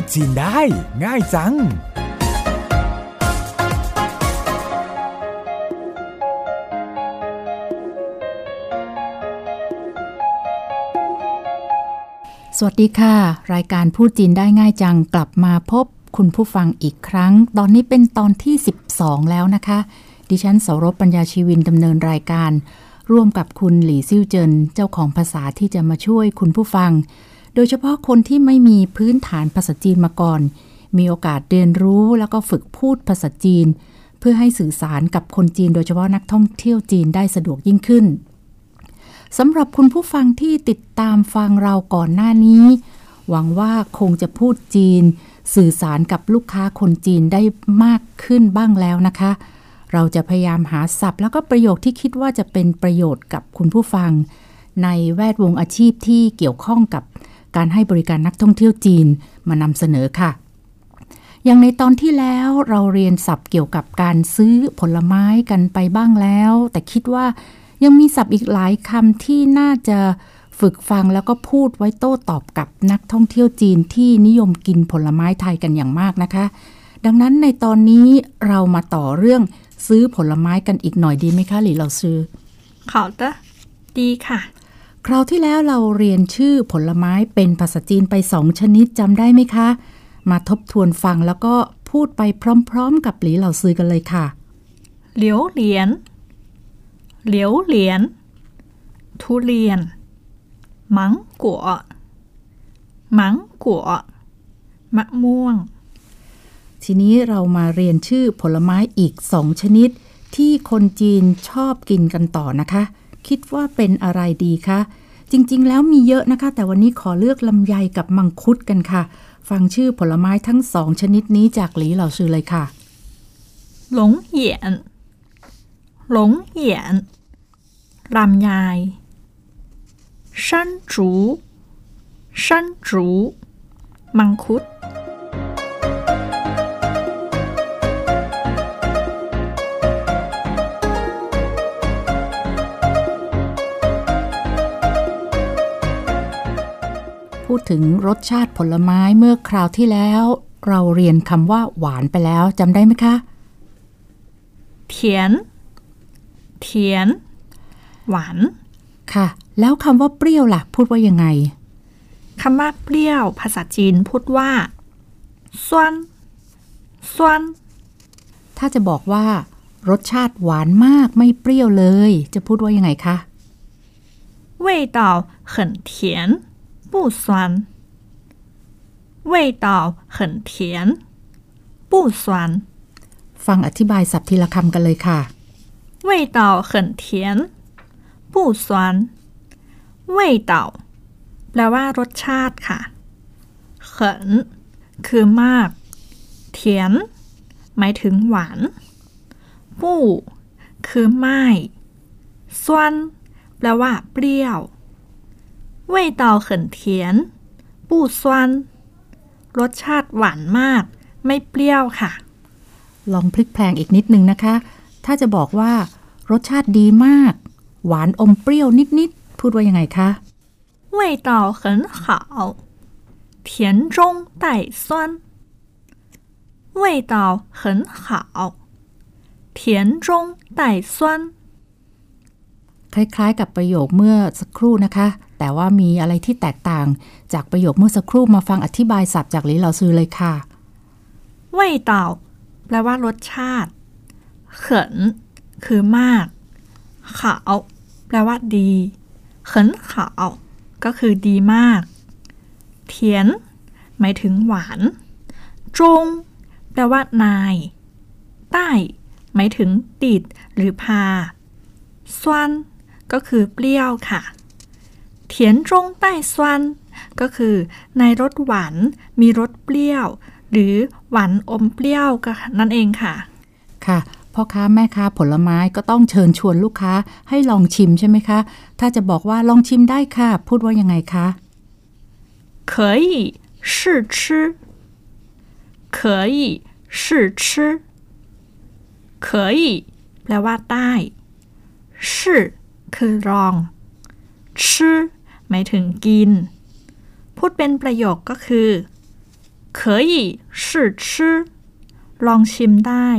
ดจีนได้ ง่ายจังสวัสดีค่ะ รายการพูดจีนได้ง่ายจังกลับมาพบคุณผู้ฟังอีกครั้ง ตอนนี้เป็นตอนที่ 12 แล้วนะคะ ดิฉันเสารบปัญญาชีวินดำเนินรายการ ร่วมกับคุณหลี่ซิ่วเจินเจ้าของภาษาที่จะมาช่วยคุณผู้ฟัง โดยเฉพาะคนที่ไม่มีพื้นฐานภาษาจีนมาก่อน มีโอกาสเรียนรู้แล้วก็ฝึกพูดภาษาจีน เพื่อให้สื่อสารกับคนจีน โดยเฉพาะนักท่องเที่ยวจีนได้สะดวกยิ่งขึ้นสำหรับคุณผู้ฟังที่ติดตามฟังเราก่อนหน้านี้ หวังว่าคงจะพูดจีน สื่อสารกับลูกค้าคนจีนได้มากขึ้นบ้างแล้วนะคะ เราจะพยายามหาศัพท์ แล้วก็ประโยคที่คิดว่าจะเป็นประโยชน์กับคุณผู้ฟัง ในแวดวงอาชีพที่เกี่ยวข้องกับ การให้บริการนักท่องเที่ยวจีนมานำเสนอค่ะ อย่างในตอนที่แล้วเราเรียนศัพท์เกี่ยวกับการซื้อผลไม้กันไปบ้างแล้ว แต่คิดว่ายังมีศัพท์อีกหลายคำที่น่าจะฝึกฟังแล้วก็พูดไว้โต้ตอบกับนักท่องเที่ยวจีนที่นิยมกินผลไม้ไทยกันอย่างมากนะคะ ดังนั้นในตอนนี้เรามาต่อเรื่องซื้อผลไม้กันอีกหน่อยดีไหมคะหรือเราซื้อ好的ดีค่ะ คราวที่แล้วเราเรียนชื่อผลไม้เป็นภาษาจีนไปสองชนิดจำได้ไหมคะ มาทบทวนฟังแล้วก็พูดไปพร้อมๆ กับหลีเหล่าซื้อกันเลยค่ะ เหลียวเหลียนเหลียวเหลียนทุเรียน มังกัว มังกัว มะม่วง ทีนี้เรามาเรียนชื่อผลไม้อีกสองชนิดที่คนจีนชอบกินกันต่อนะคะ คิดว่าเป็นอะไรดีคะ จริงๆ แล้วมีเยอะนะคะ แต่วันนี้ขอเลือกลำไยกับมังคุดกันค่ะ ฟังชื่อผลไม้ทั้งสองชนิดนี้จากหลีเหล่าชื่อเลยค่ะ หลงเหยียน หลงเหยียนลำไย山竹山竹มังคุด ดถึงรสชาติผลไม้เมื่อคราวที่แล้ว เราเรียนคำว่าหวานไปแล้วจำได้ไหมคะเทียนเทียนหวาน ค่ะ แล้วคำว่าเปรี้ยวล่ะ พูดว่ายังไงคำว่าเปรี้ยว ภาษาจีนพูดว่าซ้วนซ้วนถ้าจะบอกว่า รสชาติหวานมากไม่เปรี้ยวเลย จะพูดว่ายังไงคะ味道很甜 不酸味道很甜不酸ฟังอธิบายสับทีละคำกันเลยค่ะ味道很甜不酸味道แปลว่ารสชาติค่ะเขินคือมากเทียนหมายถึงหวานปู้คือไม่酸วนแปลว่าเปรี้ยว 味道很甜不酸รสชาติหวานมาก ไม่เปรี้ยวค่ะ ลองพลิกแพลงอีกนิดนึงนะคะ ถ้าจะบอกว่า รสชาติดีมากหวานอมเปรี้ยวนิดๆ พูดว่ายังไงคะ味道很好甜中带酸味道很好甜中带酸คล้ายๆ กับประโยคเมื่อสักครู่นะคะ แต่ว่ามีอะไรที่แตกต่างจากประโยคเมื่อสักครู่มาฟังอธิบายศัพท์จากหลีเหลาซือเลยค่ะ味道แปลว่ารสชาติ เขิน คือมาก ขาว แปลว่าดี เขินขาว ก็คือดีมาก เทียน หมายถึงหวาน จง แปลว่านาย ใต้ หมายถึงติด หรือพา ซวน ก็คือเปรี้ยวค่ะ เทียนจงใต้ซวนก็คือ ในรสหวานมีรสเปรี้ยว หรือหวานอมเปรี้ยวก็นั่นเองค่ะ ค่ะพ่อค้าแม่ค้าผลไม้ก็ต้องเชิญชวนลูกค้าให้ลองชิมใช่ไหมคะ ถ้าจะบอกว่าลองชิมได้ค่ะ พูดว่ายังไงคะ可以试吃可以试吃可以แปลว่าได้试คือลอง吃 หมายถึงกิน พูดเป็นประโยคก็คือ 可以试吃ลองชิมได้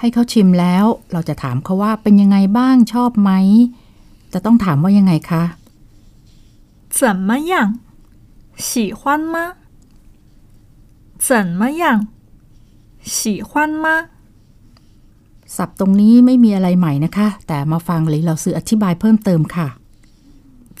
ให้เขาชิมแล้ว เราจะถามเขาว่าเป็นยังไงบ้างชอบไหม จะต้องถามว่ายังไงคะ 怎么样喜欢吗怎么样喜欢吗 ศัพท์ตรงนี้ไม่มีอะไรใหม่นะคะ แต่มาฟังหลีเราซื้ออธิบายเพิ่มเติมค่ะ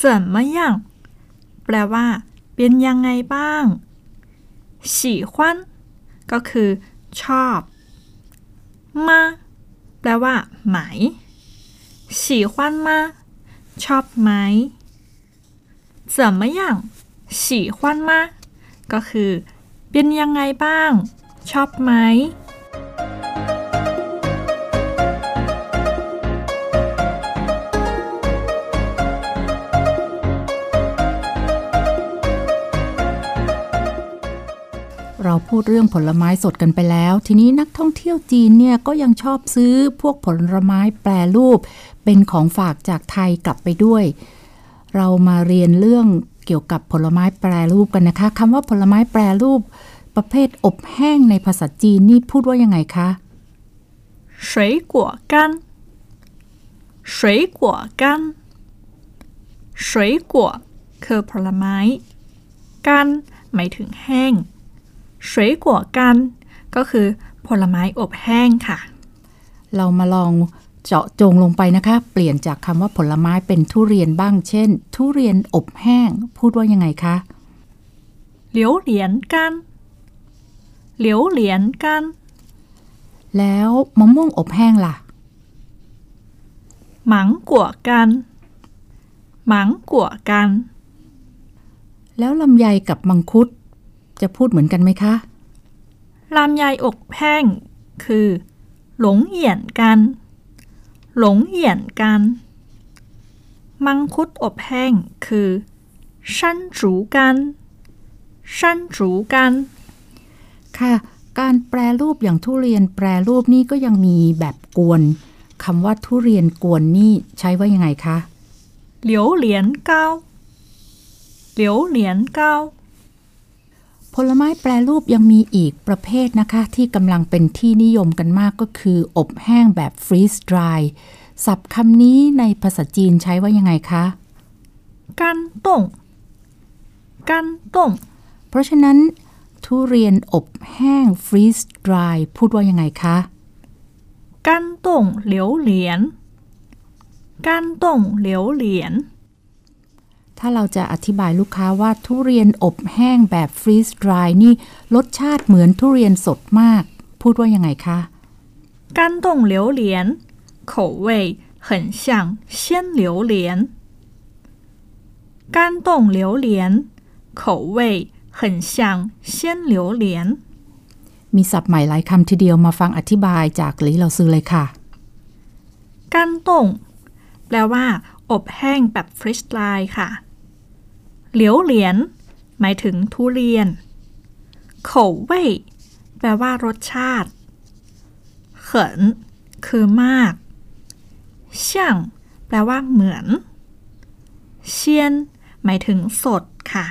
怎么样แปลว่า เป็นยังไงบ้าง喜欢ก็คือ ชอบมาแปลว่า ไหม喜欢吗ชอบไหม怎么样喜欢吗ก็คือ เป็นยังไงบ้าง ชอบไหม พูดเรื่องผลไม้สดกันไปแล้ว ทีนี้นักท่องเที่ยวจีนเนี่ยก็ยังชอบซื้อพวกผลไม้แปรรูป เป็นของฝากจากไทยกลับไปด้วย เรามาเรียนเรื่องเกี่ยวกับผลไม้แปรรูปกันนะคะคำว่าผลไม้แปรรูป ประเภทอบแห้งในภาษาจีนนี่พูดว่ายังไงคะ 水果干水果干水果คือผลไม้ กันหมายถึงแห้ง 水果กันก็คือผลไม้อบแห้งค่ะ เรามาลองเจาะจงลงไปนะคะ เปลี่ยนจากคำว่าผลไม้เป็นทุเรียนบ้าง เช่น ทุเรียนอบแห้ง พูดว่ายังไงคะเหลียวเหรียญกันเหลียวเหรียญกัน แล้วมะม่วงอบแห้งล่ะหมังกัวกันหมังกัวกัน แล้วลำไยกับมังคุด จะพูดเหมือนกันไหมคะลำไยอบแห้ง คือ หลงเหยียนกัน หลงเหยียนกัน มังคุดอบแห้ง คือชั้นจูกันชั้นจูกัน ค่ะ การแปรรูปอย่างทุเรียนแปรรูปนี่ก็ยังมีแบบกวนคำว่าทุเรียนกวนนี่ใช้ว่ายังไงคะเหลียวเหรียญเก้าเหลียวเหรียญเก้า ผลไม้แปรรูปยังมีอีกประเภทนะคะ ที่กำลังเป็นที่นิยมกันมากก็คือ อบแห้งแบบฟรีสดรายศัพท์คำนี้ในภาษาจีนใช้ว่ายังไงคะกันต้งกันต้งเพราะฉะนั้น ทุเรียนอบแห้งฟรีสดรายพูดว่ายังไงคะกันต้งเหลียวเหรียญกันต้งเหลียวเหรียญ ถ้าเราจะอธิบายลูกค้าว่าทุเรียนอบแห้งแบบฟรีสดรายนี่รสชาติเหมือนทุเรียนสดมาก พูดว่ายังไงคะ 干冻榴莲口味很像鲜榴莲。干冻榴莲口味很像鲜榴莲。 มีศัพท์ใหม่หลายคำทีเดียวมาฟังอธิบายจากหลีเราซื้อเลยค่ะ กันต้งแปลว่า อบแห้งแบบฟรีสไลน์ค่ะ เหลียวเหรียญหมายถึงทุเรียน口味แปลว่ารสชาติเขินคือมากช่างแปลว่าเหมือน เชียน หมายถึงสดค่ะ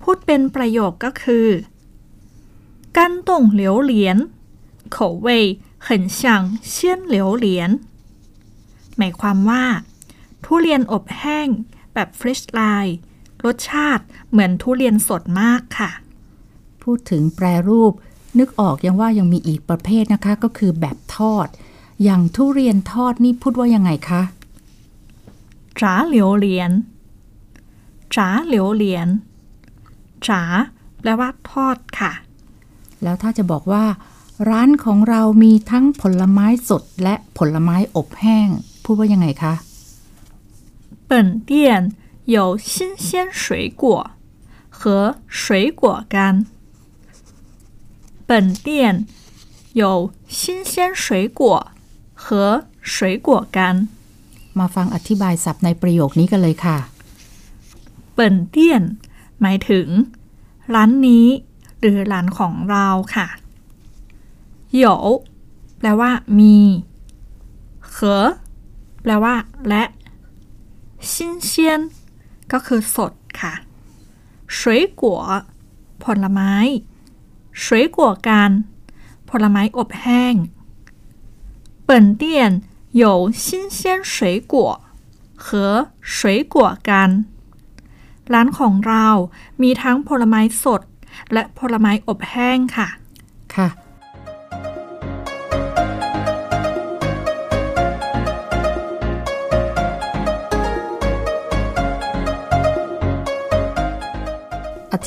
พูดเป็นประโยคก็คือ干冻榴莲口味很像鲜榴莲หมายความว่า ทุเรียนอบแห้ง แบบฟรชไลน์รสชาติเหมือนทุเรียนสดมากค่ะ พูดถึงแปรรูป นึกออกยังว่ายังมีอีกประเภทนะคะก็คือแบบทอด อย่างทุเรียนทอดนี่พูดว่ายังไงคะจ๋าเหลียวเหรียญจ๋าเหลียวเหรียญจ๋าแปลว่าทอดค่ะ แล้วถ้าจะบอกว่า ร้านของเรามีทั้งผลไม้สดและผลไม้อบแห้ง พูดว่ายังไงคะ 本店有新鲜水果和水果干。本店有新鲜水果和水果干。 มาฟังอธิบายศัพท์ในประโยคนี้กันเลยค่ะ เปิ่นเตี้ยน หมายถึง ร้านนี้ หรือร้านของเราค่ะโหยวแปลว่า มีเหอแปลว่า และ 新鲜ก็คือสดค่ะ水果 ผลไม้水果干ผลไม้อบแห้ง本店有新鲜水果和水果干ร้านของเรามีทั้งผลไม้สด และผลไม้อบแห้งค่ะ ค่ะ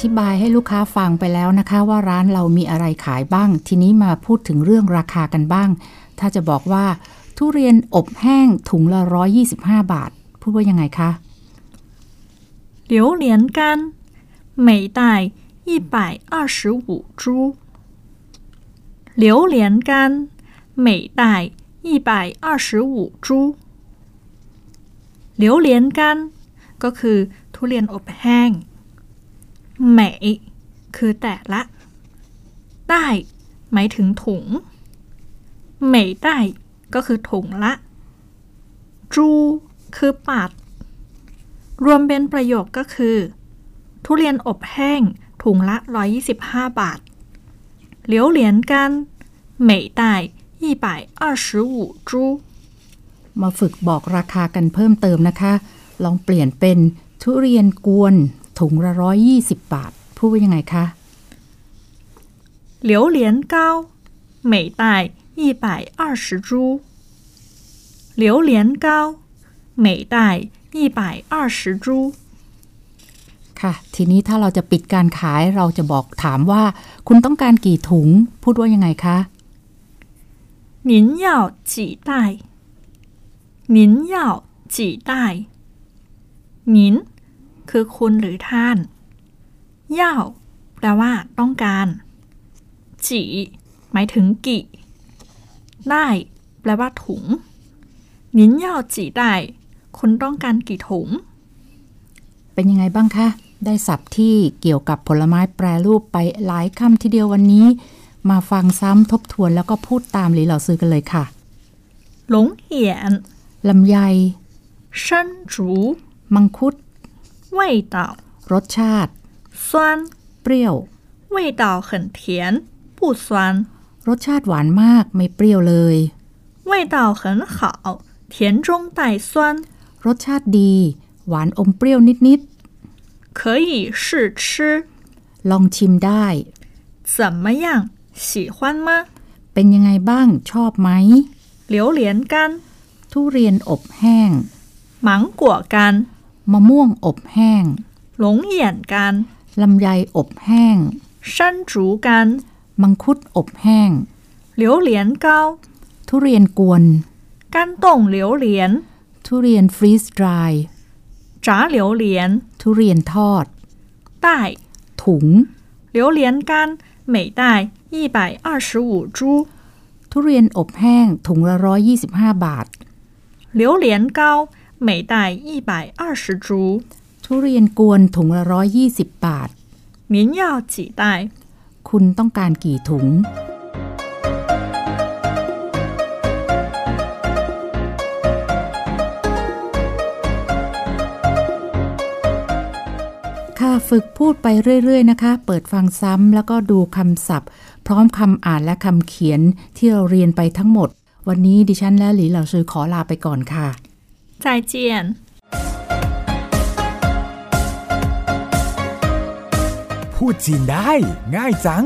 ธิบายให้ลูกค้าฟังไปแล้วนะคะ ว่าร้านเรามีอะไรขายบ้าง ทีนี้มาพูดถึงเรื่องราคากันบ้าง ถ้าจะบอกว่า ทุเรียนอบแห้งถุงละ 125 บาท พูดว่ายังไงคะ 榴莲干每袋一百二十五株，榴莲干每袋一百二十五株。榴莲干ก็คือทุเรียนอบแห้ง ไหมคือแต่ละ ใต้ หมายถึงถุงเหมยใต้ก็คือถุงละ จูคือปัด รวมเป็นประโยคก็คือ ทุเรียนอบแห้งถุงละ 125 บาทเหลียวเหรียญกันเหมยใต้125จูมาฝึกบอกราคากันเพิ่มเติมนะคะ ลองเปลี่ยนเป็นทุเรียนกวน ถุงละ120 บาท พูดว่ายังไงคะ 榴莲糕每袋一百二十株榴莲糕每袋一百二十株 ค่ะ ทีนี้ถ้าเราจะปิดการขายเราจะบอกถามว่า คุณต้องการกี่ถุง พูดว่ายังไงคะ 您要几袋您要几袋您 คือคุณหรือท่านเย่าแปลว่า ต้องการจีหมายถึงกี่ ได้ แปลว่าถุงนินเย่าจีได้คุณต้องการกี่ถุง เป็นยังไงบ้างคะ ได้สับที่เกี่ยวกับผลไม้แปรรูปไปหลายคำทีเดียววันนี้ มาฟังซ้ำทบทวนแล้วก็พูดตามหลีเหล่าซื้อกันเลยค่ะ หลงเหียนลำไย山竹มังคุด 味道 รสชาติ 酸 เปรี้ยว 味道很甜不酸 รสชาติหวานมากไม่เปรี้ยวเลย 味道很好甜中带酸 รสชาติดี หวานอมเปรี้ยวนิด 可以试吃 ๆ ลองชิมได้ 怎么样喜欢吗 เป็นยังไงบ้างชอบไหม 榴莲干 ทุเรียนอบแห้ง 芒果干 มะม่วงอบแห้ง 龙眼干 ลำไยอบแห้ง 山竹干 มังคุดอบแห้ง 榴莲糕 ทุเรียนกวน 干冻榴莲 ทุเรียนฟรีสดราย 炸榴莲 ทุเรียนทอด 袋 ถุง 榴莲干每袋一百二十五株 ทุเรียนอบแห้งถุงละ125 บาท 榴莲糕 每袋一百二十株 ทุเรียนกวนถุงละ120 บาท 您要几袋 คุณต้องการกี่ถุง ค่ะฝึกพูดไปเรื่อย ๆ นะคะ เปิดฟังซ้ำแล้วก็ดูคำศัพท์ พร้อมคำอ่านและคำเขียนที่เราเรียนไปทั้งหมด วันนี้ดิฉันและหลีเหล่าซือขอลาไปก่อนค่ะ 再见พูดจีนได้ ง่ายจัง